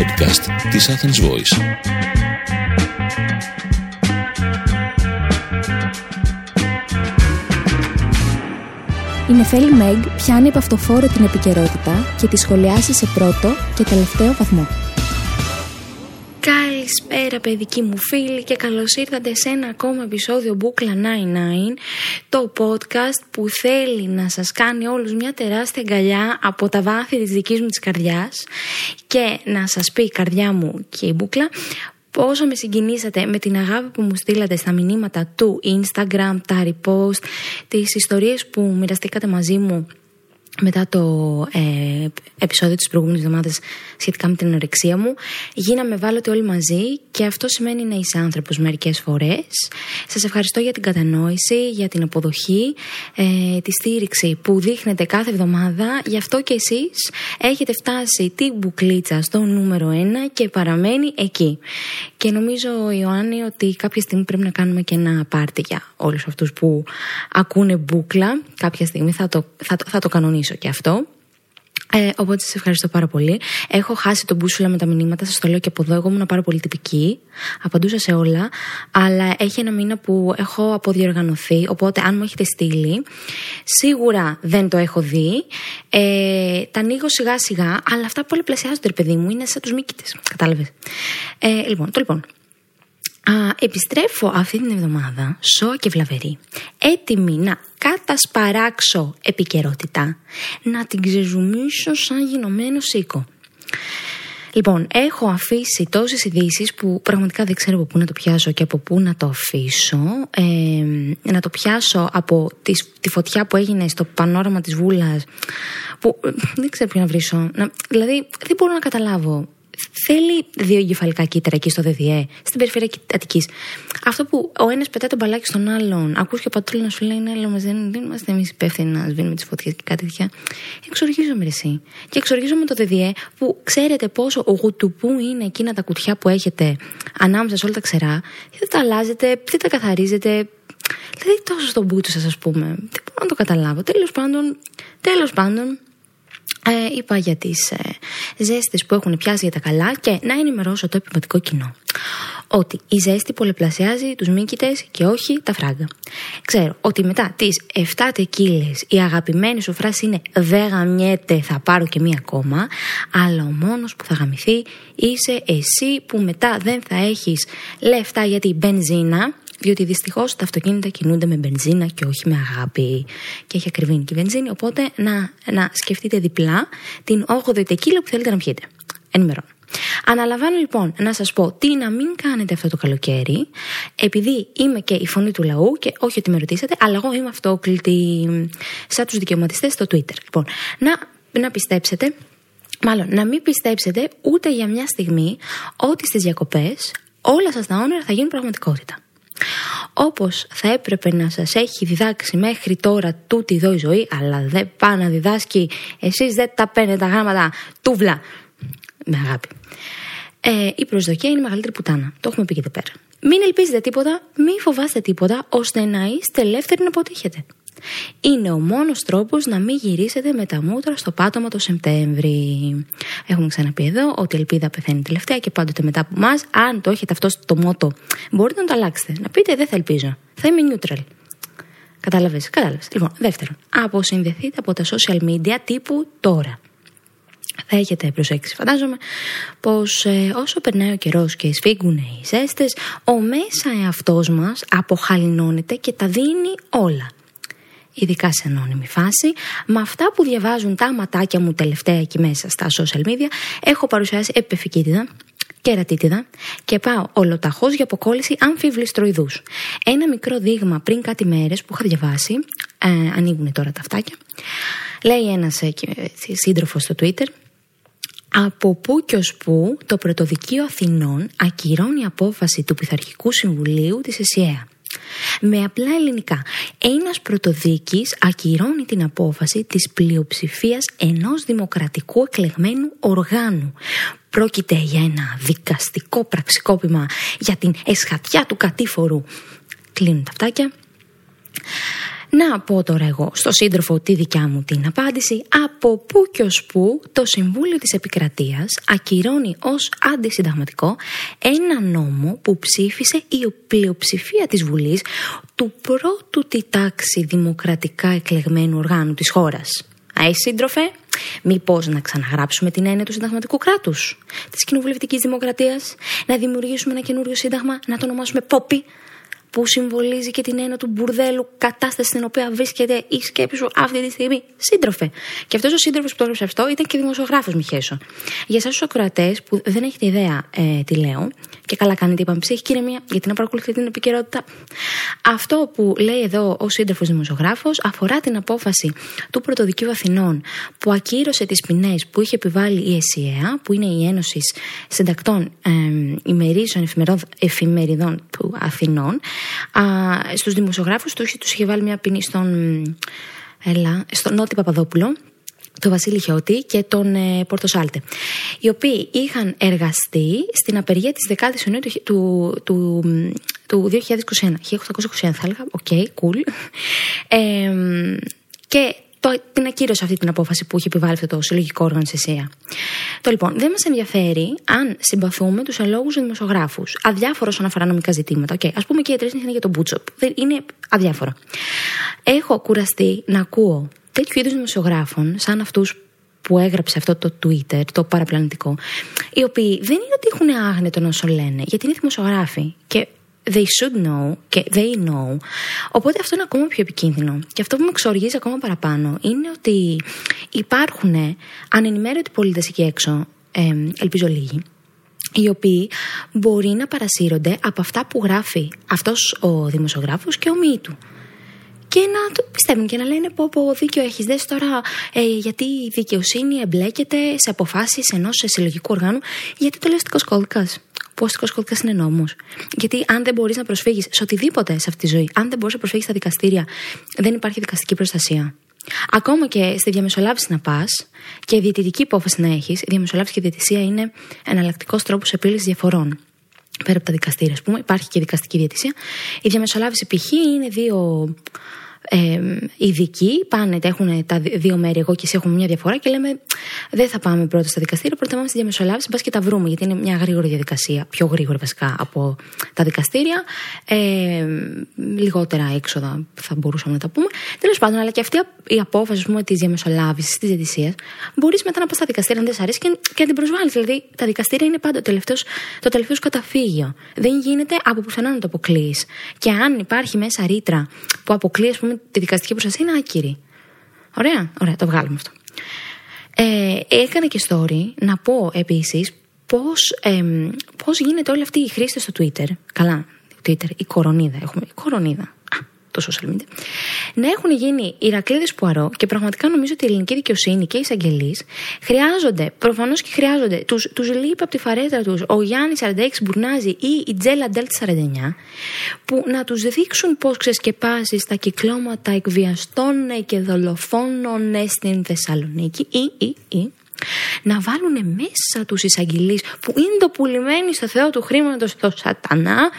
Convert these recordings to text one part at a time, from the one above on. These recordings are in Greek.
podcast της Athens Voice. Η Νεφέλη Μεγ πιάνει από αυτοφόρο την επικαιρότητα και τη σχολιάσει σε πρώτο και τελευταίο βαθμό. Καλησπέρα παιδική μου φίλη και καλώς ήρθατε σε ένα ακόμα επεισόδιο Μπούκλα 99 το podcast που θέλει να σας κάνει όλους μια τεράστια αγκαλιά από τα βάθη της δικής μου της καρδιάς και να σας πει η καρδιά μου και η Μπούκλα πόσο με συγκινήσατε με την αγάπη που μου στείλατε στα μηνύματα του Instagram, τα repost, τις ιστορίες που μοιραστήκατε μαζί μου μετά το ε, επεισόδιο της προηγούμενης εβδομάδας σχετικά με την ανορεξία μου γίναμε βάλωτε όλοι μαζί και αυτό σημαίνει να είσαι άνθρωπος μερικές φορές. Σας ευχαριστώ για την κατανόηση για την αποδοχή ε, τη στήριξη που δείχνετε κάθε εβδομάδα. Γι' αυτό και εσείς έχετε φτάσει την μπουκλίτσα στο νούμερο 1 και παραμένει εκεί. Και νομίζω Ιωάννη ότι κάποια στιγμή πρέπει να κάνουμε και ένα πάρτι για όλους αυτούς που ακούνε μπουκλα κάποια στιγμή θα το, θα, θα το κανονίσω και αυτό. Ε, οπότε σας ευχαριστώ πάρα πολύ. Έχω χάσει τον μπούσουλα με τα μηνύματα, σας το λέω και από εδώ. Εγώ ήμουν πάρα πολύ τυπική. Απαντούσα σε όλα. Αλλά έχει ένα μήνα που έχω αποδιοργανωθεί. Οπότε, αν μου έχετε στείλει, σίγουρα δεν το έχω δει. Ε, τα ανοίγω σιγά σιγά. Αλλά αυτά πολλαπλασιάζονται, ρε παιδί μου. Είναι σαν τους μήκητε. Κατάλαβες. Ε, λοιπόν, το λοιπόν. Α, επιστρέφω αυτή την εβδομάδα, σώα και βλαβερή, έτοιμη να κατασπαράξω επικαιρότητα, να την ξεζουμίσω σαν γινωμένο σίκο. Λοιπόν, έχω αφήσει τόσες ειδήσεις που πραγματικά δεν ξέρω από πού να το πιάσω και από πού να το αφήσω. Ε, να το πιάσω από τη, τη φωτιά που έγινε στο πανόραμα της Βούλας. Που ε, δεν ξέρω ποιο να βρίσω. δηλαδή, δεν μπορώ να καταλάβω θέλει δύο εγκεφαλικά κύτταρα εκεί στο ΔΔΕ, στην περιφέρεια Αττικής. Αυτό που ο ένας πετάει τον μπαλάκι στον άλλον, ακούς και ο πατρούλα να σου λέει: Ναι, αλλά δεν, δεν είμαστε εμείς υπεύθυνοι να σβήνουμε τις φωτιές και κάτι τέτοια. Εξοργίζομαι εσύ. Και εξοργίζομαι το ΔΔΕ που ξέρετε πόσο γουτουπού είναι εκείνα τα κουτιά που έχετε ανάμεσα σε όλα τα ξερά. Δεν τα αλλάζετε, δεν τα καθαρίζετε. Δηλαδή τόσο στον μπούτσο σας, ας πούμε. Δεν μπορώ να το καταλάβω. Τέλος πάντων, τέλος πάντων, ε, είπα για τις ε, ζέστες που έχουν πιάσει για τα καλά και να ενημερώσω το επιβατικό κοινό. Ότι η ζέστη πολυπλασιάζει τους μήκητε και όχι τα φράγκα. Ξέρω ότι μετά τις 7 τεκίλες η αγαπημένη σου φράση είναι Δεν γαμιέται, θα πάρω και μία ακόμα. Αλλά ο μόνος που θα γαμηθεί είσαι εσύ που μετά δεν θα έχεις λεφτά για την μπενζίνα διότι δυστυχώς τα αυτοκίνητα κινούνται με μπενζίνα και όχι με αγάπη. Και έχει ακριβήνει και η βενζίνη. Οπότε να, να σκεφτείτε διπλά την 8η τεκίλα που θέλετε να πιείτε. Ενημερώνω. Αναλαμβάνω λοιπόν να σας πω τι να μην κάνετε αυτό το καλοκαίρι, επειδή είμαι και η φωνή του λαού και όχι ότι με ρωτήσατε, αλλά εγώ είμαι αυτόκλητη σαν τους δικαιωματιστές στο Twitter. Λοιπόν, να, να πιστέψετε Μάλλον, να μην πιστέψετε ούτε για μια στιγμή ότι στις διακοπές όλα σας τα όνειρα θα γίνουν πραγματικότητα. Όπως θα έπρεπε να σας έχει διδάξει μέχρι τώρα τούτη εδώ η ζωή, αλλά δεν πάει να διδάσκει, εσείς δεν τα παίρνετε τα γράμματα, τούβλα. Με αγάπη. Ε, η προσδοκία είναι η μεγαλύτερη πουτάνα. Το έχουμε πει και εδώ πέρα. Μην ελπίζετε τίποτα, μην φοβάστε τίποτα, ώστε να είστε ελεύθεροι να αποτύχετε. Είναι ο μόνος τρόπος να μην γυρίσετε με τα μούτρα στο πάτωμα το Σεπτέμβρη. Έχουμε ξαναπεί εδώ ότι η ελπίδα πεθαίνει τελευταία και πάντοτε μετά από εμά. Αν το έχετε αυτό στο μότο, μπορείτε να το αλλάξετε. Να πείτε δεν θα ελπίζω. Θα είμαι neutral. Κατάλαβες, κατάλαβες. Λοιπόν, δεύτερον, αποσυνδεθείτε από τα social media τύπου τώρα. Θα έχετε προσέξει, φαντάζομαι, πως ε, όσο περνάει ο καιρός και σφίγγουν οι ζέστες, ο μέσα εαυτός μας αποχαλινώνεται και τα δίνει όλα ειδικά σε ανώνυμη φάση. Με αυτά που διαβάζουν τα ματάκια μου τελευταία εκεί μέσα στα social media, έχω παρουσιάσει επιφυκίτιδα, κερατίτιδα και πάω ολοταχώς για αποκόλληση αμφιβληστροειδούς. Ένα μικρό δείγμα πριν κάτι μέρες που είχα διαβάσει, ε, ανοίγουν τώρα τα αυτάκια. Λέει ένας ε, σύντροφος στο Twitter, από πού και ως πού το Πρωτοδικείο Αθηνών ακυρώνει απόφαση του Πειθαρχικού Συμβουλίου της ΕΣΥΑ. Με απλά ελληνικά, ένας πρωτοδίκης ακυρώνει την απόφαση της πλειοψηφίας ενός δημοκρατικού εκλεγμένου οργάνου. Πρόκειται για ένα δικαστικό πραξικόπημα για την εσχατιά του κατήφορου. Κλείνουν τα φτάκια. Να πω τώρα εγώ στο σύντροφο τη δικιά μου την απάντηση. Από πού και ως πού το Συμβούλιο της Επικρατείας ακυρώνει ως αντισυνταγματικό ένα νόμο που ψήφισε η πλειοψηφία της Βουλής του πρώτου τη τάξη δημοκρατικά εκλεγμένου οργάνου της χώρας. Αϊ σύντροφε, μήπως να ξαναγράψουμε την έννοια του συνταγματικού κράτους, της κοινοβουλευτικής δημοκρατίας, να δημιουργήσουμε ένα καινούριο σύνταγμα, να το ονομάσουμε Πόπι, που συμβολίζει και την έννοια του μπουρδέλου κατάσταση στην οποία βρίσκεται η σκέψη σου αυτή τη στιγμή. Σύντροφε. Και αυτός ο σύντροφος που το έγραψε αυτό ήταν και δημοσιογράφος Μιχέσο. Για εσάς τους ακροατές που δεν έχετε ιδέα ε, τι λέω, και καλά κάνετε, είπαμε ψυχική ηρεμία, γιατί να παρακολουθείτε την επικαιρότητα. Αυτό που λέει εδώ ο σύντροφος δημοσιογράφος αφορά την απόφαση του Πρωτοδικείου Αθηνών που ακύρωσε τις ποινές που είχε επιβάλει η ΕΣΥΑ, που είναι η Ένωση Συντακτών ε, Ημερήσεων Εφημεριδών του Αθηνών, στους δημοσιογράφους τους, τους είχε βάλει μια ποινή στον, έλα, στον Νότι Παπαδόπουλο τον Βασίλη Χιώτη και τον ε, Πορτοσάλτε, οι οποίοι είχαν εργαστεί στην απεργία της 10ης Ιουνίου του, του, του, του 2021, 1821 θα έλεγα, οκ, okay, cool. Ε, και το, την ακύρωσε αυτή την απόφαση που είχε επιβάλει αυτό το συλλογικό όργανο της ΕΣΗΕΑ. Το λοιπόν, δεν μας ενδιαφέρει αν συμπαθούμε τους αλόγους δημοσιογράφους. Αδιάφορο όσον αφορά νομικά ζητήματα. Okay, ας πούμε και η τρεις είναι για τον Μπούτσοπ. Είναι αδιάφορο. Έχω κουραστεί να ακούω τέτοιου είδους δημοσιογράφων, σαν αυτούς που έγραψε αυτό το Twitter, το παραπλανητικό, οι οποίοι δεν είναι ότι έχουν άγνετο όσο λένε, γιατί είναι δημοσιογράφοι. Και they should know και they know. Οπότε αυτό είναι ακόμα πιο επικίνδυνο. Και αυτό που με εξοργίζει ακόμα παραπάνω είναι ότι υπάρχουν ανενημέρωτοι πολίτες εκεί έξω, ε, ελπίζω λίγοι, οι οποίοι μπορεί να παρασύρονται από αυτά που γράφει αυτός ο δημοσιογράφος και ο μη του και να το πιστεύουν και να λένε πω πω δίκιο έχεις δες τώρα ε, γιατί η δικαιοσύνη εμπλέκεται σε αποφάσεις ενός συλλογικού οργάνου γιατί το λέει ο κώδικας που ο αστικό κώδικα είναι νόμος. Γιατί αν δεν μπορείς να προσφύγεις σε οτιδήποτε σε αυτή τη ζωή, αν δεν μπορείς να προσφύγεις στα δικαστήρια, δεν υπάρχει δικαστική προστασία. Ακόμα και στη διαμεσολάβηση να πας και διαιτητική υπόφαση να έχεις, η διαμεσολάβηση και η διαιτησία είναι εναλλακτικός τρόπος επίλυσης διαφορών. Πέρα από τα δικαστήρια, ας πούμε, υπάρχει και δικαστική διαιτησία. Η διαμεσολάβηση π.χ. είναι δύο ε, ειδικοί πάνε, έχουν τα δύο μέρη, εγώ και εσύ έχουμε μια διαφορά και λέμε δεν θα πάμε πρώτα στα δικαστήρια, πρώτα πάμε στη διαμεσολάβηση, μπας και τα βρούμε, γιατί είναι μια γρήγορη διαδικασία, πιο γρήγορη βασικά από τα δικαστήρια. Ε, λιγότερα έξοδα θα μπορούσαμε να τα πούμε. Τέλος πάντων, αλλά και αυτή η απόφαση της διαμεσολάβησης, της διαιτησίας, μπορείς μετά να πας στα δικαστήρια αν δεν σε αρέσει και, και να την προσβάλλεις. Δηλαδή, τα δικαστήρια είναι πάντα το, το τελευταίο καταφύγιο. Δεν γίνεται από πουθενά να το αποκλεί. Και αν υπάρχει μέσα ρήτρα που αποκλεί, πούμε, τη δικαστική προστασία είναι άκυρη. Ωραία, ωραία, το βγάλουμε αυτό. Ε, έκανα και story να πω επίσης πώς, ε, πώς γίνεται όλη αυτή η χρήση στο Twitter. Καλά, Twitter, η κορονίδα. Έχουμε η κορονίδα το social media, να έχουν γίνει οι Ηρακλήδε Πουαρό και πραγματικά νομίζω ότι η ελληνική δικαιοσύνη και οι εισαγγελείς χρειάζονται, προφανώς και χρειάζονται, τους τους λείπει από τη φαρέτρα τους ο Γιάννης 46 Μπουρνάζη ή η Τζέλα Ντέλτ 49, που να τους δείξουν πώς ξεσκεπάζει τα κυκλώματα εκβιαστών και δολοφόνων στην Θεσσαλονίκη ή, ή, ή να βάλουν μέσα τους εισαγγελείς που είναι το πουλημένοι στο Θεό του χρήματος στο σατανά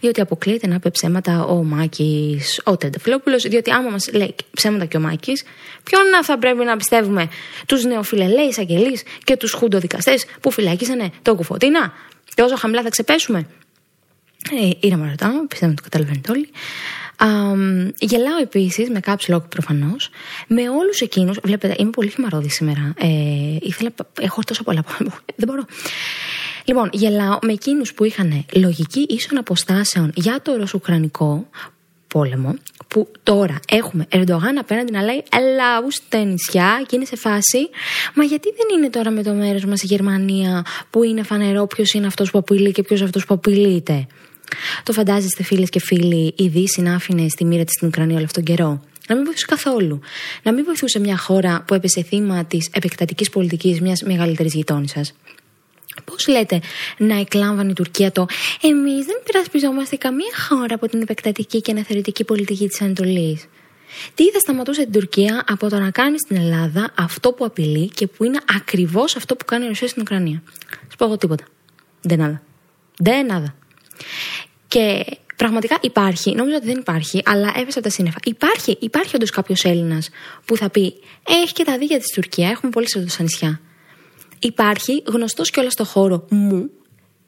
διότι αποκλείεται να πει ψέματα ο Μάκης, ο Τεντεφλόπουλο, διότι άμα μας λέει ψέματα και ο Μάκης, ποιον θα πρέπει να πιστεύουμε, τους νεοφιλελέει εισαγγελείς και τους χούντοδικαστέ που φυλάκισανε το κουφωτίνα, και όσο χαμηλά θα ξεπέσουμε; Ε, ήρεμα ρωτάω, πιστεύω να το καταλαβαίνετε όλοι. Α, γελάω επίσης με κάποιο λόγο προφανώς με όλους εκείνους. Βλέπετε, είμαι πολύ χυμαρόδη σήμερα. Ε, ήθελα, έχω τόσο πολλά. Δεν μπορώ. Λοιπόν, γελάω με εκείνους που είχαν λογική ίσων αποστάσεων για το ρωσουκρανικό πόλεμο, που τώρα έχουμε Ερντογάν απέναντι να λέει Ελά, στα νησιά και είναι σε φάση. Μα γιατί δεν είναι τώρα με το μέρος μας η Γερμανία που είναι φανερό ποιος είναι αυτός που απειλεί και ποιος αυτός που απειλείται; Το φαντάζεστε, φίλες και φίλοι, η Δύση να άφηνε στη μοίρα της στην Ουκρανία όλο αυτόν τον καιρό; Να μην βοηθούσε καθόλου. Να μην βοηθούσε μια χώρα που έπεσε θύμα της επεκτατικής πολιτικής μιας μεγαλύτερης γειτόνισσας. Πώς λέτε να εκλάμβανε η Τουρκία το Εμείς δεν υπερασπιζόμαστε καμία χώρα από την επεκτατική και αναθεωρητική πολιτική της Ανατολής. Τι θα σταματούσε την Τουρκία από το να κάνει στην Ελλάδα αυτό που απειλεί και που είναι ακριβώς αυτό που κάνει η Ρωσίας στην Ουκρανία. Σου πω εγώ τίποτα. Δεν άδα. Δεν άδα. Και Πραγματικά υπάρχει. Νόμιζα ότι δεν υπάρχει, αλλά έπεσα από τα σύννεφα. Υπάρχει, υπάρχει όντως κάποιος Έλληνας που θα πει: Έχει και τα δίκαια της Τουρκία, έχουμε πολύ σε στα νησιά. Υπάρχει γνωστός και όλα στο χώρο μου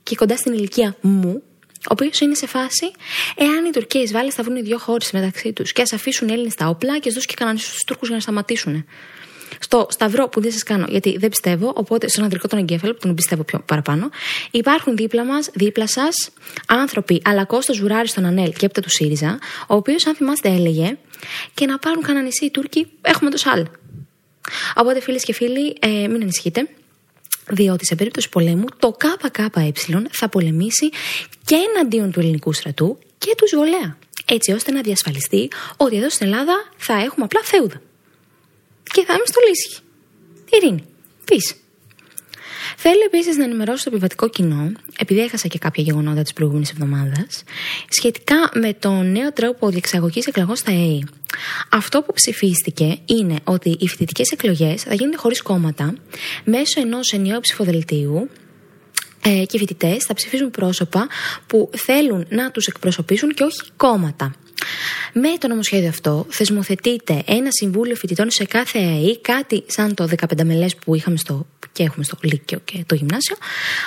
και κοντά στην ηλικία μου, ο οποίος είναι σε φάση, εάν οι Τουρκίε εισβάλλει, θα βρουν οι δύο χώρες μεταξύ τους και ας αφήσουν οι Έλληνες τα όπλα και ας δώσουν και κανένα στους Τούρκους για να σταματήσουν. Στο σταυρό που δεν σα κάνω, γιατί δεν πιστεύω, οπότε στον ανδρικό τον εγκέφαλο, που τον πιστεύω πιο παραπάνω, υπάρχουν δίπλα μας, δίπλα σας, άνθρωποι, αλλά Κώστο Ζουράρη στον Ανέλ και έπειτα του ΣΥΡΙΖΑ, ο οποίος, αν θυμάστε, έλεγε και να πάρουν κανένα νησί οι Τούρκοι, έχουμε το σάλ. Οπότε, φίλες και φίλοι, ε, μην ανησυχείτε. Διότι σε περίπτωση πολέμου το ΚΚΕ θα πολεμήσει και εναντίον του ελληνικού στρατού και του Ζολέα. Έτσι ώστε να διασφαλιστεί ότι εδώ στην Ελλάδα θα έχουμε απλά θέουδα και θα είμαι στο λύση. Ειρήνη. Peace. Θέλω επίσης να ενημερώσω το επιβατικό κοινό, επειδή έχασα και κάποια γεγονότα της προηγούμενης εβδομάδας, σχετικά με το νέο τρόπο διεξαγωγής εκλογών στα ΕΕ. Αυτό που ψηφίστηκε είναι ότι οι φοιτητικές εκλογές θα γίνουν χωρίς κόμματα, μέσω ενός ενιαίου ψηφοδελτίου ε, και οι φοιτητές θα ψηφίζουν πρόσωπα που θέλουν να τους εκπροσωπήσουν και όχι κόμματα. Με το νομοσχέδιο αυτό θεσμοθετείται ένα συμβούλιο φοιτητών σε κάθε ΑΕΗ, κάτι σαν το 15 μελέ που είχαμε στο και έχουμε στο Λύκειο και το Γυμνάσιο.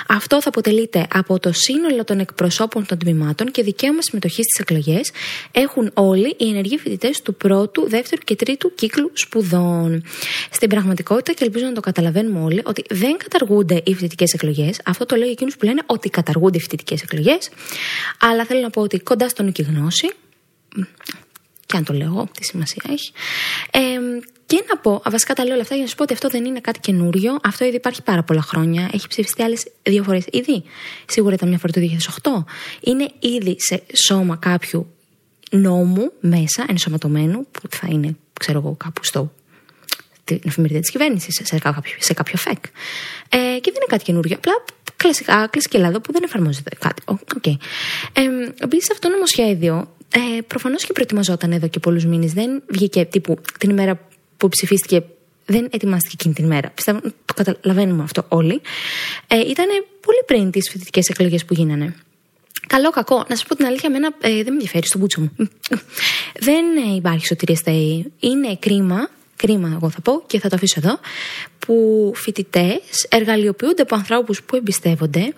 Αυτό θα αποτελείται από το σύνολο των εκπροσώπων των τμήματων και δικαίωμα συμμετοχής στις εκλογές έχουν όλοι οι ενεργοί φοιτητές του πρώτου, δεύτερου και τρίτου κύκλου σπουδών. Στην πραγματικότητα, και ελπίζω να το καταλαβαίνουμε όλοι, ότι δεν καταργούνται οι φοιτητικές εκλογές. Αυτό το λέω για εκείνους που λένε ότι καταργούνται οι φοιτητικές εκλογές. Αλλά θέλω να πω ότι κοντά στον νίκη γνώση, και αν το λέω εγώ, τι σημασία έχει. Ε, και να πω, βασικά τα λέω όλα αυτά για να σα πω ότι αυτό δεν είναι κάτι καινούριο. Αυτό ήδη υπάρχει πάρα πολλά χρόνια. Έχει ψηφιστεί άλλες δύο φορές ήδη. Σίγουρα ήταν μια φορά το 2008. Είναι ήδη σε σώμα κάποιου νόμου μέσα, ενσωματωμένου, που θα είναι, ξέρω εγώ, κάπου στο την εφημερίδα της κυβέρνησης, σε κάποιο, σε κάποιο ΦΕΚ. Ε, και δεν είναι κάτι καινούριο. Απλά κλασικά, κλασική Ελλάδα που δεν εφαρμόζεται κάτι. Okay. Ε, Επίση, αυτό το νομοσχέδιο ε, προφανώς και προετοιμαζόταν εδώ και πολλούς μήνες. Δεν βγήκε τύπου την ημέρα που ψηφίστηκε, δεν ετοιμάστηκε εκείνη την ημέρα. Πιστεύω, το καταλαβαίνουμε αυτό όλοι. Ε, ήταν πολύ πριν τις φοιτητικές εκλογές που γίνανε. Καλό, κακό. Να σας πω την αλήθεια, εμένα ε, δεν με ενδιαφέρει στον μπούτσο μου. δεν ε, υπάρχει σωτηρία στα Είναι κρίμα κρίμα εγώ θα πω και θα το αφήσω εδώ, που φοιτητές εργαλειοποιούνται από ανθρώπους που εμπιστεύονται,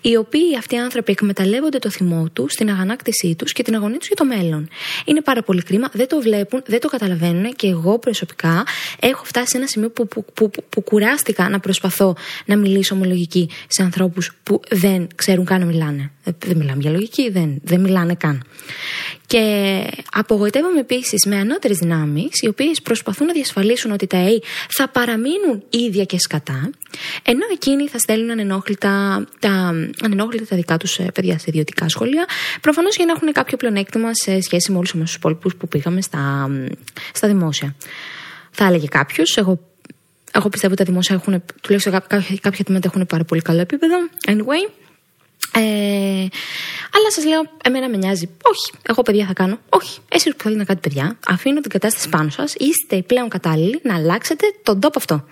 οι οποίοι αυτοί οι άνθρωποι εκμεταλλεύονται το θυμό τους, την αγανάκτησή τους και την αγωνία τους για το μέλλον. Είναι πάρα πολύ κρίμα, δεν το βλέπουν, δεν το καταλαβαίνουν και εγώ προσωπικά έχω φτάσει σε ένα σημείο που, που, που, που κουράστηκα να προσπαθώ να μιλήσω με λογική σε ανθρώπους που δεν ξέρουν καν να μιλάνε. Δεν μιλάμε για λογική, δεν, δεν μιλάνε καν. Και απογοητεύομαι επίσης με ανώτερες δυνάμεις, οι οποίες προσπαθούν να διασφαλίσουν ότι τα ΑΕΗ θα παραμείνουν ίδια και σκατά, ενώ εκείνοι θα στέλνουν ανενόχλητα τα, ανενόχλητα τα δικά τους ε, παιδιά σε ιδιωτικά σχολεία, προφανώς για να έχουν κάποιο πλεονέκτημα σε σχέση με όλους τους υπόλοιπους που πήγαμε στα, στα δημόσια. Θα έλεγε κάποιος, εγώ εγώ πιστεύω ότι τα δημόσια έχουν, τουλάχιστον κάποια, κάποια τμήματα έχουν πάρα πολύ καλό επίπεδο. Anyway, ε, αλλά σας λέω, εμένα με νοιάζει. Όχι, εγώ παιδιά θα κάνω. Όχι, εσείς που θέλετε να κάνετε παιδιά, αφήνω την κατάσταση πάνω σας. Είστε πλέον κατάλληλοι να αλλάξετε τον τόπο αυτό.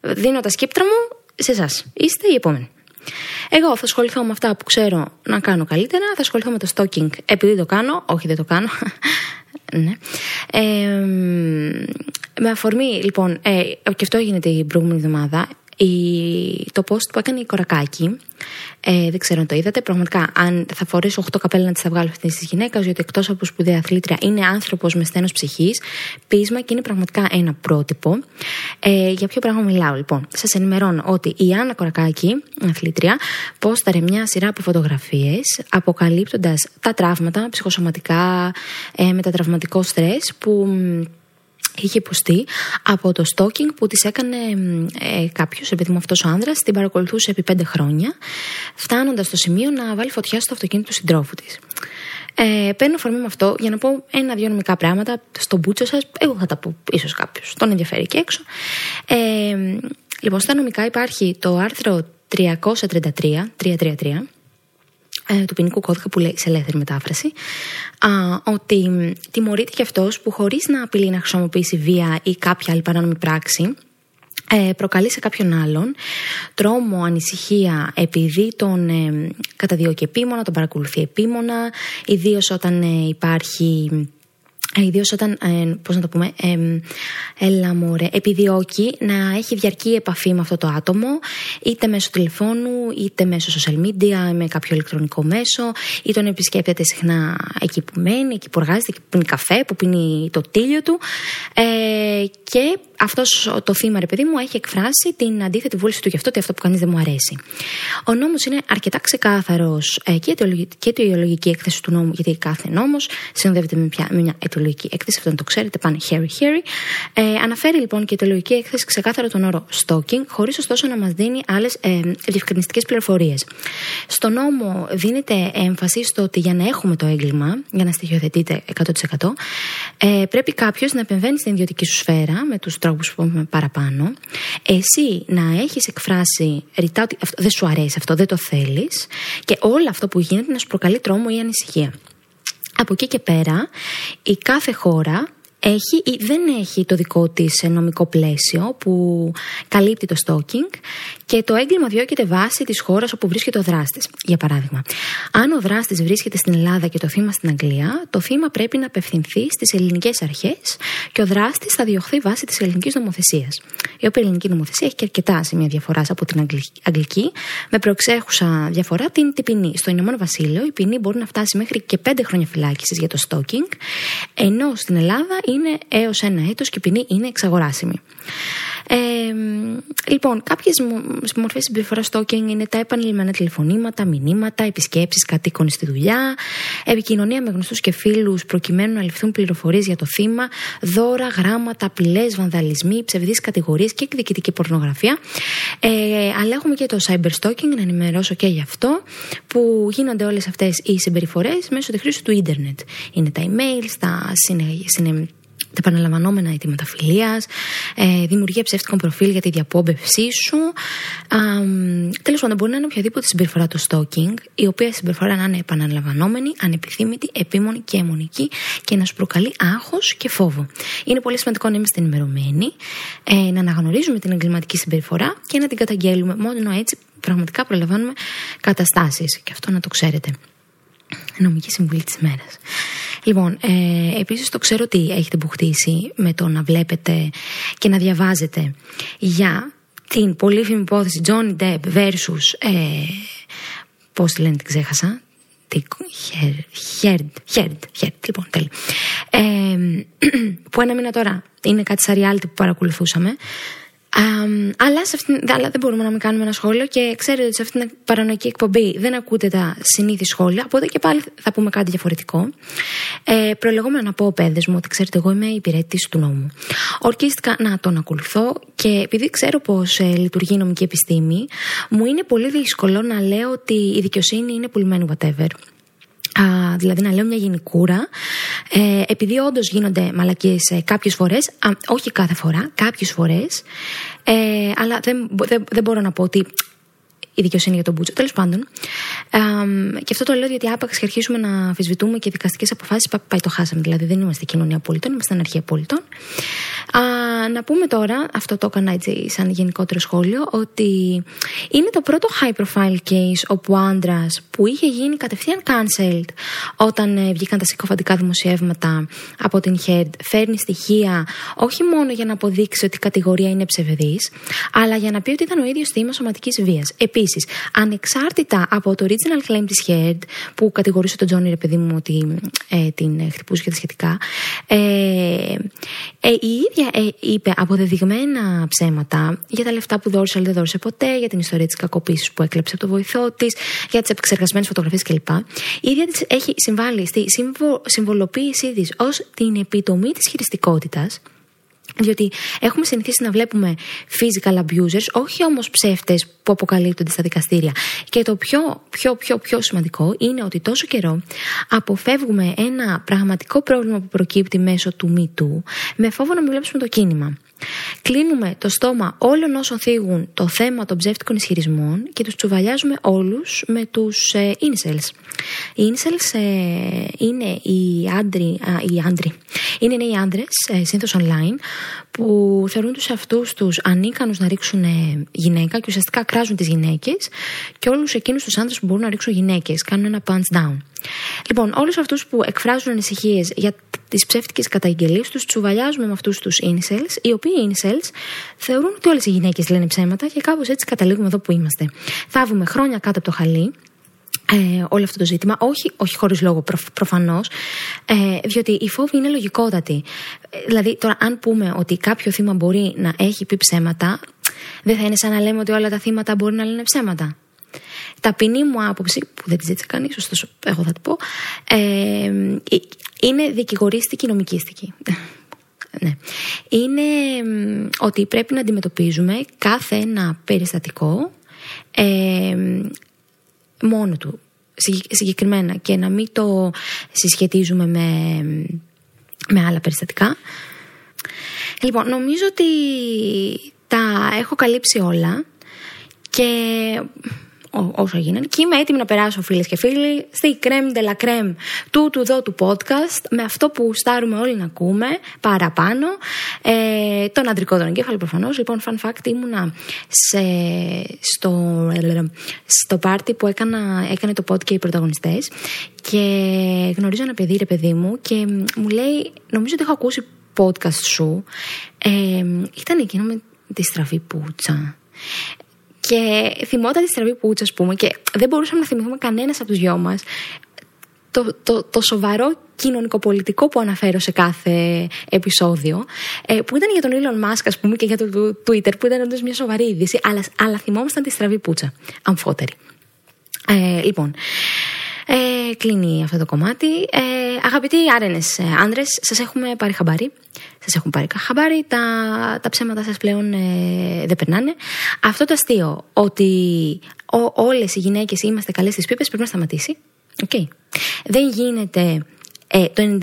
Δίνω τα σκύπτρα μου σε εσάς. Είστε οι επόμενοι. Εγώ θα ασχοληθώ με αυτά που ξέρω να κάνω καλύτερα. Θα ασχοληθώ με το stalking επειδή το κάνω. Όχι, δεν το κάνω. ναι. Ε, με αφορμή, λοιπόν, ε, και αυτό έγινε την προηγούμενη εβδομάδα. Η, το post που έκανε η Κορακάκη, ε, δεν ξέρω αν το είδατε, πραγματικά αν θα φορέσω 8 καπέλα να τη τα βγάλω αυτή τη γυναίκα, γιατί εκτός από σπουδαία αθλήτρια είναι άνθρωπος με στένο ψυχής, πείσμα και είναι πραγματικά ένα πρότυπο. Ε, για ποιο πράγμα μιλάω λοιπόν. Σας ενημερώνω ότι η Άννα Κορακάκη, αθλήτρια, πόσταρε μια σειρά από φωτογραφίες αποκαλύπτοντας τα τραύματα ψυχοσωματικά, ε, μετατραυματικό στρες που είχε υποστεί από το stalking που της έκανε ε, κάποιος, επειδή μου αυτός ο άνδρας, την παρακολουθούσε επί πέντε χρόνια, φτάνοντας στο σημείο να βάλει φωτιά στο αυτοκίνητο του συντρόφου της. Ε, παίρνω φορμή με αυτό για να πω ένα-δυο νομικά πράγματα στον μπούτσο σας. Εγώ θα τα πω, ίσως κάποιος τον ενδιαφέρει και έξω. Ε, λοιπόν, στα νομικά υπάρχει το άρθρο 333, 333 ε, του ποινικού κώδικα που λέει σε ελεύθερη μετάφραση, α, ότι τιμωρείται και αυτός που χωρίς να απειλεί να χρησιμοποιήσει βία ή κάποια άλλη παράνομη πράξη, ε, προκαλεί σε κάποιον άλλον τρόμο, ανησυχία επειδή τον ε, καταδιώκει επίμονα, τον παρακολουθεί επίμονα, ιδίως όταν ε, υπάρχει ε, Ιδίως όταν, ε, πώς να το πούμε, ε, έλα μωρέ, επιδιώκει να έχει διαρκή επαφή με αυτό το άτομο, είτε μέσω τηλεφώνου, είτε μέσω social media, με κάποιο ηλεκτρονικό μέσο, ή τον επισκέπτεται συχνά εκεί που μένει, εκεί που εργάζεται, εκεί που πίνει καφέ, που πίνει το τίλιο του. Ε, και αυτός το θύμα, ρε παιδί μου, έχει εκφράσει την αντίθετη βούληση του γι' αυτό ότι αυτό που κάνεις δεν μου αρέσει. Ο νόμος είναι αρκετά ξεκάθαρος ε, και, και η ιδεολογική έκθεση του νόμου, γιατί κάθε νόμος συνοδεύεται με, με μια αιτιολογική έκθεση, αυτό να το ξέρετε, πάνε hairy-hairy. Ε, αναφέρει λοιπόν και η αιτιολογική έκθεση ξεκάθαρα τον όρο stalking, χωρίς ωστόσο να μας δίνει άλλες ε, διευκρινιστικές πληροφορίες. Στο νόμο δίνεται έμφαση στο ότι για να έχουμε το έγκλημα, για να στοιχειοθετείτε 100%, ε, πρέπει κάποιος να επεμβαίνει στην ιδιωτική σου σφαίρα με τους τρόπους που πούμε παραπάνω. Εσύ να έχεις εκφράσει ρητά ότι αυτό, δεν σου αρέσει αυτό, δεν το θέλεις και όλο αυτό που γίνεται να σου προκαλεί τρόμο ή ανησυχία. Από εκεί και πέρα, η κάθε χώρα έχει ή δεν έχει το δικό της νομικό πλαίσιο που καλύπτει το stalking και το έγκλημα διώκεται βάσει της χώρας όπου βρίσκεται ο δράστης. Για παράδειγμα, αν ο δράστης βρίσκεται στην Ελλάδα και το θύμα στην Αγγλία, το θύμα πρέπει να απευθυνθεί στις ελληνικές αρχές και ο δράστης θα διωχθεί βάσει της ελληνικής νομοθεσίας. Η οποία ελληνική νομοθεσία έχει και αρκετά σημεία διαφοράς από την αγγλική, με προεξέχουσα διαφορά την, την ποινή. Στο Ηνωμένο Βασίλειο η ποινή μπορεί να φτάσει μέχρι και 5 χρόνια φυλάκισης για το stalking, ενώ στην Ελλάδα είναι έως ένα έτος και η ποινή είναι εξαγοράσιμη. Ε, λοιπόν, κάποιες μορφές συμπεριφοράς stalking είναι τα επανειλημμένα τηλεφωνήματα, μηνύματα, επισκέψεις κατοίκων στη δουλειά, επικοινωνία με γνωστούς και φίλους προκειμένου να ληφθούν πληροφορίες για το θύμα, δώρα, γράμματα, απειλές, βανδαλισμοί, ψευδείς κατηγορίες και εκδικητική πορνογραφία. Ε, αλλά έχουμε και το cyber stalking, να ενημερώσω και γι' αυτό, που γίνονται όλες αυτές οι συμπεριφορές μέσω τη χρήση του ίντερνετ. Είναι τα email, τα συνε, τα επαναλαμβανόμενα αιτήματα φιλίας, ε, δημιουργία ψεύτικων προφίλ για τη διαπόμπευσή σου. Τέλος πάντων, μπορεί να είναι οποιαδήποτε συμπεριφορά του stalking, η οποία συμπεριφορά να είναι επαναλαμβανόμενη, ανεπιθύμητη, επίμονη και αιμονική και να σου προκαλεί άγχος και φόβο. Είναι πολύ σημαντικό να είμαστε ενημερωμένοι, ε, να αναγνωρίζουμε την εγκληματική συμπεριφορά και να την καταγγέλουμε. Μόνο έτσι πραγματικά προλαμβάνουμε καταστάσεις. Και αυτό να το ξέρετε. Νομική συμβουλή της ημέρα. Λοιπόν, ε, επίσης το ξέρω ότι έχετε μπουχτίσει με το να βλέπετε και να διαβάζετε για την πολύφημη υπόθεση Johnny Depp versus. Ε, Πώς τη λένε, την ξέχασα; Χέρντ, Χέρντ, Χέρντ, λοιπόν, τέλει. Ε, που ένα μήνα τώρα είναι κάτι σαν reality που παρακολουθούσαμε αλλά, σε αυτήν, αλλά δεν μπορούμε να μην κάνουμε ένα σχόλιο και ξέρετε ότι σε αυτήν την παρανοϊκή εκπομπή δεν ακούτε τα συνήθι σχόλια. Οπότε και πάλι θα πούμε κάτι διαφορετικό. Ε, προλεγόμενο να πω, παιδες μου, ότι ξέρετε, εγώ είμαι υπηρέτης του νόμου. Ορκίστηκα να τον ακολουθώ και επειδή ξέρω πώς ε, λειτουργεί η νομική επιστήμη, μου είναι πολύ δύσκολο να λέω ότι η δικαιοσύνη είναι πουλημένη whatever. Α, δηλαδή να λέω μια γενικούρα, ε, επειδή όντως γίνονται μαλακίες ε, κάποιες φορές, όχι κάθε φορά, κάποιες φορές, ε, αλλά δεν, δεν, δεν μπορώ να πω ότι η δικαιοσύνη για τον Μπούτσο. Τέλος πάντων. Ε, και αυτό το λέω γιατί άπαξ και αρχίσουμε να αμφισβητούμε και δικαστικές αποφάσεις, πάει το χάσαμε. Δηλαδή δεν είμαστε κοινωνία πολιτών, είμαστε αναρχία πολιτών. Α, να πούμε τώρα, αυτό το έκανα έτσι σαν γενικότερο σχόλιο, ότι είναι το πρώτο high profile case όπου ο άντρας που είχε γίνει κατευθείαν cancelled όταν ε, βγήκαν τα συκοφαντικά δημοσιεύματα από την Head φέρνει στοιχεία όχι μόνο για να αποδείξει ότι η κατηγορία είναι ψευδής, αλλά για να πει ότι ήταν ο ίδιος θύμα σωματικής βίας. Επίσης, ανεξάρτητα από το original claim της Head που κατηγορούσε τον Τζόνι, ρε παιδί μου, ότι ε, την χτυπούσε και τα σχετικά, ε, ε, η ίδια ε, είπε αποδεδειγμένα ψέματα για τα λεφτά που δώρισε, αλλά δεν δώρισε ποτέ, για την ιστορία της κακοποίησης που έκλεψε από το βοηθό της, για τις επεξεργασμένες φωτογραφίες κλπ. Η ίδια της έχει συμβάλει στη συμβολοποίησή της ως την επιτομή της χειριστικότητας διότι έχουμε συνηθίσει να βλέπουμε physical abusers, όχι όμως ψεύτες που αποκαλύπτονται στα δικαστήρια. Και το πιο, πιο, πιο, πιο σημαντικό είναι ότι τόσο καιρό αποφεύγουμε ένα πραγματικό πρόβλημα που προκύπτει μέσω του μύτου με φόβο να μην βλέπουμε το κίνημα. Κλείνουμε το στόμα όλων όσων θίγουν το θέμα των ψεύτικων ισχυρισμών και τους τσουβαλιάζουμε όλους με τους ε, incels. Οι incels ε, είναι οι άντροι, α, οι άντροι. Είναι νέοι άντρες, ε, συνήθως online, που θεωρούν τους εαυτούς τους ανίκανους να ρίξουν ε, γυναίκα και ουσιαστικά κράζουν τις γυναίκες και όλους εκείνους τους άντρε που μπορούν να ρίξουν γυναίκες. Κάνουν ένα punch down. Λοιπόν, όλους αυτούς που εκφράζουν ανησυχίες για τις ψεύτικες καταγγελίες τους, τσουβαλιάζουμε με αυτούς τους incels, οι οποίοι incels θεωρούν ότι όλες οι γυναίκες λένε ψέματα και κάπως έτσι καταλήγουμε εδώ που είμαστε. Θαύουμε χρόνια κάτω από το χαλί, ε, όλο αυτό το ζήτημα. Όχι, όχι χωρίς λόγο προ, προφανώς, ε, διότι η φόβη είναι λογικότατη. Ε, δηλαδή, τώρα, αν πούμε ότι κάποιο θύμα μπορεί να έχει πει ψέματα, δεν θα είναι σαν να λέμε ότι όλα τα θύματα μπορεί να λένε ψέματα. Ταπεινή μου άποψη, που δεν τη ζήτησε κανείς, ωστόσο εγώ θα το πω, ε, είναι δικηγορίστικη νομικίστικη. ναι. Είναι ότι πρέπει να αντιμετωπίζουμε κάθε ένα περιστατικό ε, μόνο του συγκεκριμένα και να μην το συσχετίζουμε με, με άλλα περιστατικά. Λοιπόν, νομίζω ότι τα έχω καλύψει όλα και όσο γίνανε. Και είμαι έτοιμη να περάσω, φίλες και φίλοι, στη crème de la crème του του εδώ του podcast, με αυτό που στάρουμε όλοι να ακούμε παραπάνω. Ε, τον αντρικό τον εγκέφαλο προφανώς. Λοιπόν, fun fact, ήμουνα σε, στο, στο πάρτι που έκανα, έκανε το podcast και οι πρωταγωνιστές. Και γνωρίζω ένα παιδί, ρε παιδί μου, και μου λέει, νομίζω ότι έχω ακούσει podcast σου. Ε, ήταν εκείνο με τη στραφή πουτσα. Και θυμόταν τη στραβή πουτσα, ας πούμε, και δεν μπορούσαμε να θυμηθούμε κανένας από τους δυο μας το, το, το σοβαρό κοινωνικοπολιτικό που αναφέρω σε κάθε επεισόδιο, ε, που ήταν για τον Elon Musk, ας πούμε, και για το, Twitter, που ήταν όντως μια σοβαρή είδηση, αλλά, αλλά θυμόμασταν τη στραβή πουτσα. Αμφότερη. Ε, λοιπόν, ε, κλείνει αυτό το κομμάτι. Ε, αγαπητοί άρενες άντρε, σας έχουμε πάρει χαμπάρι. Σας έχουν πάρει χαμπάρι. Τα, τα ψέματα σας πλέον ε, δεν περνάνε. Αυτό το αστείο ότι όλες οι γυναίκες είμαστε καλές στις πίπες πρέπει να σταματήσει. Okay. Δεν γίνεται ε, το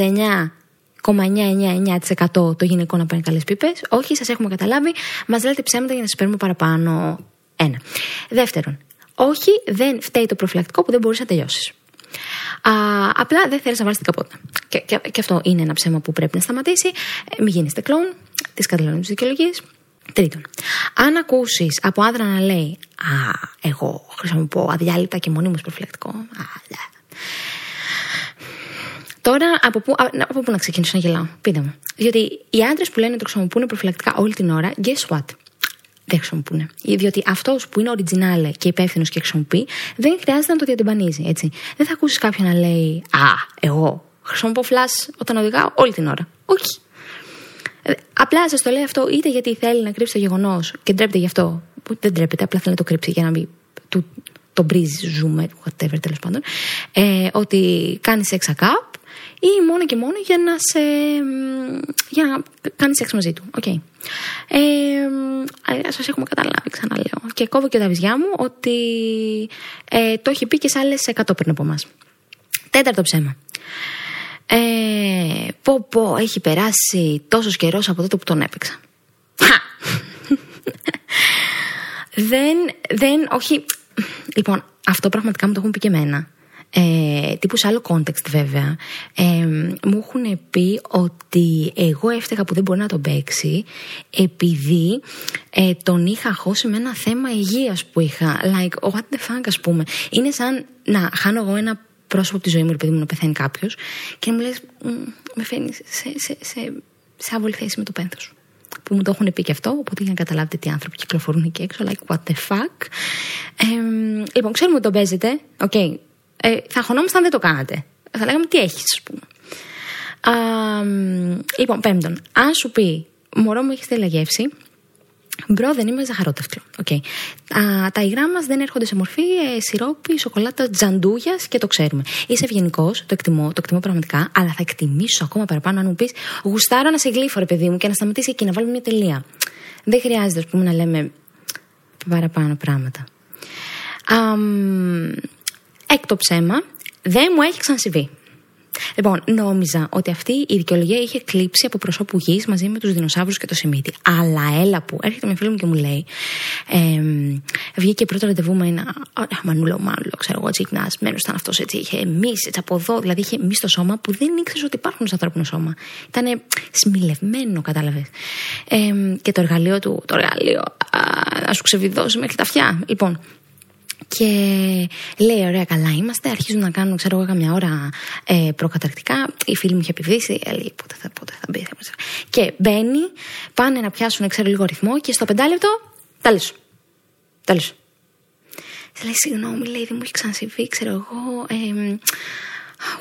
99,999% το γυναικό να πάρει καλές πίπες. Όχι, σας έχουμε καταλάβει. Μας λέτε ψέματα για να σας παίρνουμε παραπάνω. Ένα. Δεύτερον, όχι, δεν φταίει το προφυλακτικό που δεν μπορείς να τελειώσεις. Α, απλά δεν θέλεις να βάλεις την καπότα. Και, και, και, αυτό είναι ένα ψέμα που πρέπει να σταματήσει. Ε, μην γίνει κλόν, τι καταλαβαίνει τι δικαιολογίε. Τρίτον, αν ακούσεις από άντρα να λέει Α, εγώ χρησιμοποιώ αδιάλειπτα και μονίμως προφυλακτικό. Α, ναι. Τώρα, από πού, από πού να ξεκινήσω να γελάω, πείτε μου. Διότι οι άντρες που λένε ότι το χρησιμοποιούν προφυλακτικά όλη την ώρα, guess what? Δεν χρησιμοποιούν. Γιατί αυτός που είναι original και υπεύθυνος και χρησιμοποιεί, δεν χρειάζεται να το διατυμπανίζει. Έτσι. Δεν θα ακούσεις κάποιον να λέει Α, εγώ χρησιμοποιώ flash όταν οδηγάω όλη την ώρα. Όχι. Ε, απλά σας το λέει αυτό είτε γιατί θέλει να κρύψει το γεγονός και ντρέπεται γι' αυτό. Που δεν ντρέπεται, απλά θέλει να το κρύψει για να μην του, το μπρίζεις, ζούμε, whatever τέλος πάντων. Ε, ότι κάνει sex up ή μόνο και μόνο για να, σε, για να κάνεις σεξ μαζί του. Okay. Ε, σας έχουμε καταλάβει, ξαναλέω. Και κόβω και τα βυζιά μου ότι ε, το έχει πει και σε άλλες 100 πριν από εμάς. Τέταρτο ψέμα. Ε, πω πω, έχει περάσει τόσος καιρός από τότε που τον έπαιξα. δεν, δεν, όχι. Λοιπόν, αυτό πραγματικά μου το έχουν πει και εμένα ε, τύπου σε άλλο context βέβαια, ε, μου έχουν πει ότι εγώ έφταιγα που δεν μπορεί να τον παίξει επειδή ε, τον είχα χώσει με ένα θέμα υγείας που είχα. Like, what the fuck ας πούμε. Είναι σαν να χάνω εγώ ένα πρόσωπο από τη ζωή μου, επειδή μου να πεθαίνει κάποιος και να μου λες, με φαίνει σε, σε, σε, σε άβολη θέση με το πένθος σου που μου το έχουν πει και αυτό, οπότε για να καταλάβετε τι άνθρωποι κυκλοφορούν εκεί έξω, like what the fuck. Ε, λοιπόν, ξέρουμε ότι τον παίζετε, okay, ε, θα χωνόμασταν αν δεν το κάνατε. Θα λέγαμε τι έχεις, ας πούμε. Α, λοιπόν, πέμπτον, αν σου πει Μωρό μου έχεις τελεγεύσει, Μπρο, δεν είμαι ζαχαρότευτλο. Okay. Τα, τα υγρά μας δεν έρχονται σε μορφή ε, σιρόπι, σοκολάτα, τζαντούγιας και το ξέρουμε. Είσαι ευγενικός, το εκτιμώ, το εκτιμώ πραγματικά, αλλά θα εκτιμήσω ακόμα παραπάνω αν μου πεις Γουστάρω να σε γλύφω, ρε παιδί μου, και να σταματήσει εκεί να βάλουμε μια τελεία. Δεν χρειάζεται, ας πούμε, να λέμε παραπάνω πράγματα. Um, Έκτο ψέμα, δεν μου έχει ξανασυμβεί. Λοιπόν, νόμιζα ότι αυτή η δικαιολογία είχε κλείψει από προσώπου γης μαζί με τους δεινοσαύρους και το Σιμίτι. Αλλά έλα που έρχεται μια φίλη μου και μου λέει, ε, βγήκε πρώτο ραντεβού με ένα μανούλο, μάνουλο, ξέρω εγώ, τσίκνα. Μένο ήταν αυτός έτσι, είχε μη έτσι από εδώ, δηλαδή είχε μη στο σώμα που δεν ήξερε ότι υπάρχουν στο ανθρώπινο σώμα. Ήταν σμιλευμένο, κατάλαβες. Ε, και το εργαλείο του, το εργαλείο, α, να σου ξεβιδώσει μέχρι τα αυτιά. Λοιπόν, και λέει: Ωραία, καλά είμαστε. Αρχίζουν να κάνουν, ξέρω εγώ, καμιά ώρα ε, προκαταρκτικά. Η φίλη μου είχε επιβήσει. Ε, λέει: Πότε θα, πότε θα μπει. Θα... Και μπαίνει, πάνε να πιάσουν, ξέρω λίγο ρυθμό και στο πεντάλεπτο. Τέλο. Τέλο. Σε λέει: Συγγνώμη, λέει: Δεν μου έχει ξανασυμβεί, ξέρω εγώ. Ε,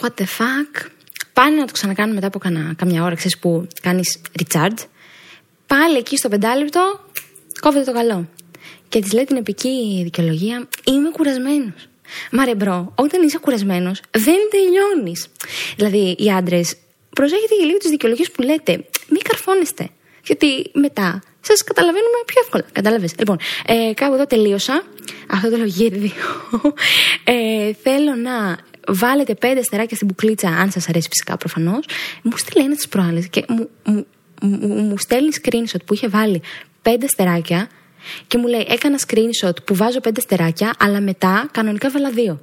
what the fuck. Πάνε να το ξανακάνουν μετά από καμιά ώρα, ξέρεις που κάνεις recharge. Πάλι εκεί στο πεντάλεπτο, κόβεται το καλό και της λέει την επική δικαιολογία: Είμαι κουρασμένος. Μα ρε bro, όταν είσαι κουρασμένος, δεν τελειώνεις. Δηλαδή, οι άντρες, προσέχετε για λίγο τις δικαιολογίες που λέτε. Μην καρφώνεστε. Γιατί μετά σας καταλαβαίνουμε πιο εύκολα. Κατάλαβες; Λοιπόν, ε, κάπου εδώ τελείωσα. Αυτό το λογίδιο. Ε, θέλω να βάλετε πέντε στεράκια στην μπουκλίτσα, αν σας αρέσει φυσικά προφανώς. Μου στείλει ένα τη προάλλες και μου, μου, μου, μου στέλνει screenshot που είχε βάλει πέντε στεράκια και μου λέει: Έκανα screenshot που βάζω πέντε στεράκια, αλλά μετά κανονικά βάλα δύο.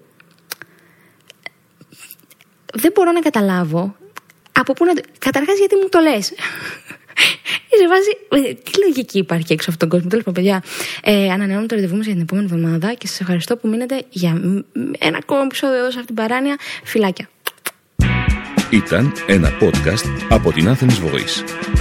Δεν μπορώ να καταλάβω από πού να. Καταρχάς, γιατί μου το λες. Σε βάση. Ε, τι λογική υπάρχει έξω από τον κόσμο. Τέλος πάντων, παιδιά, ε, ανανεώνουμε το ραντεβού μας για την επόμενη εβδομάδα και σας ευχαριστώ που μείνετε για ένα ακόμα επεισόδιο εδώ σε αυτήν την παράνοια. Φιλάκια. Ήταν ένα podcast από την Athens Voice.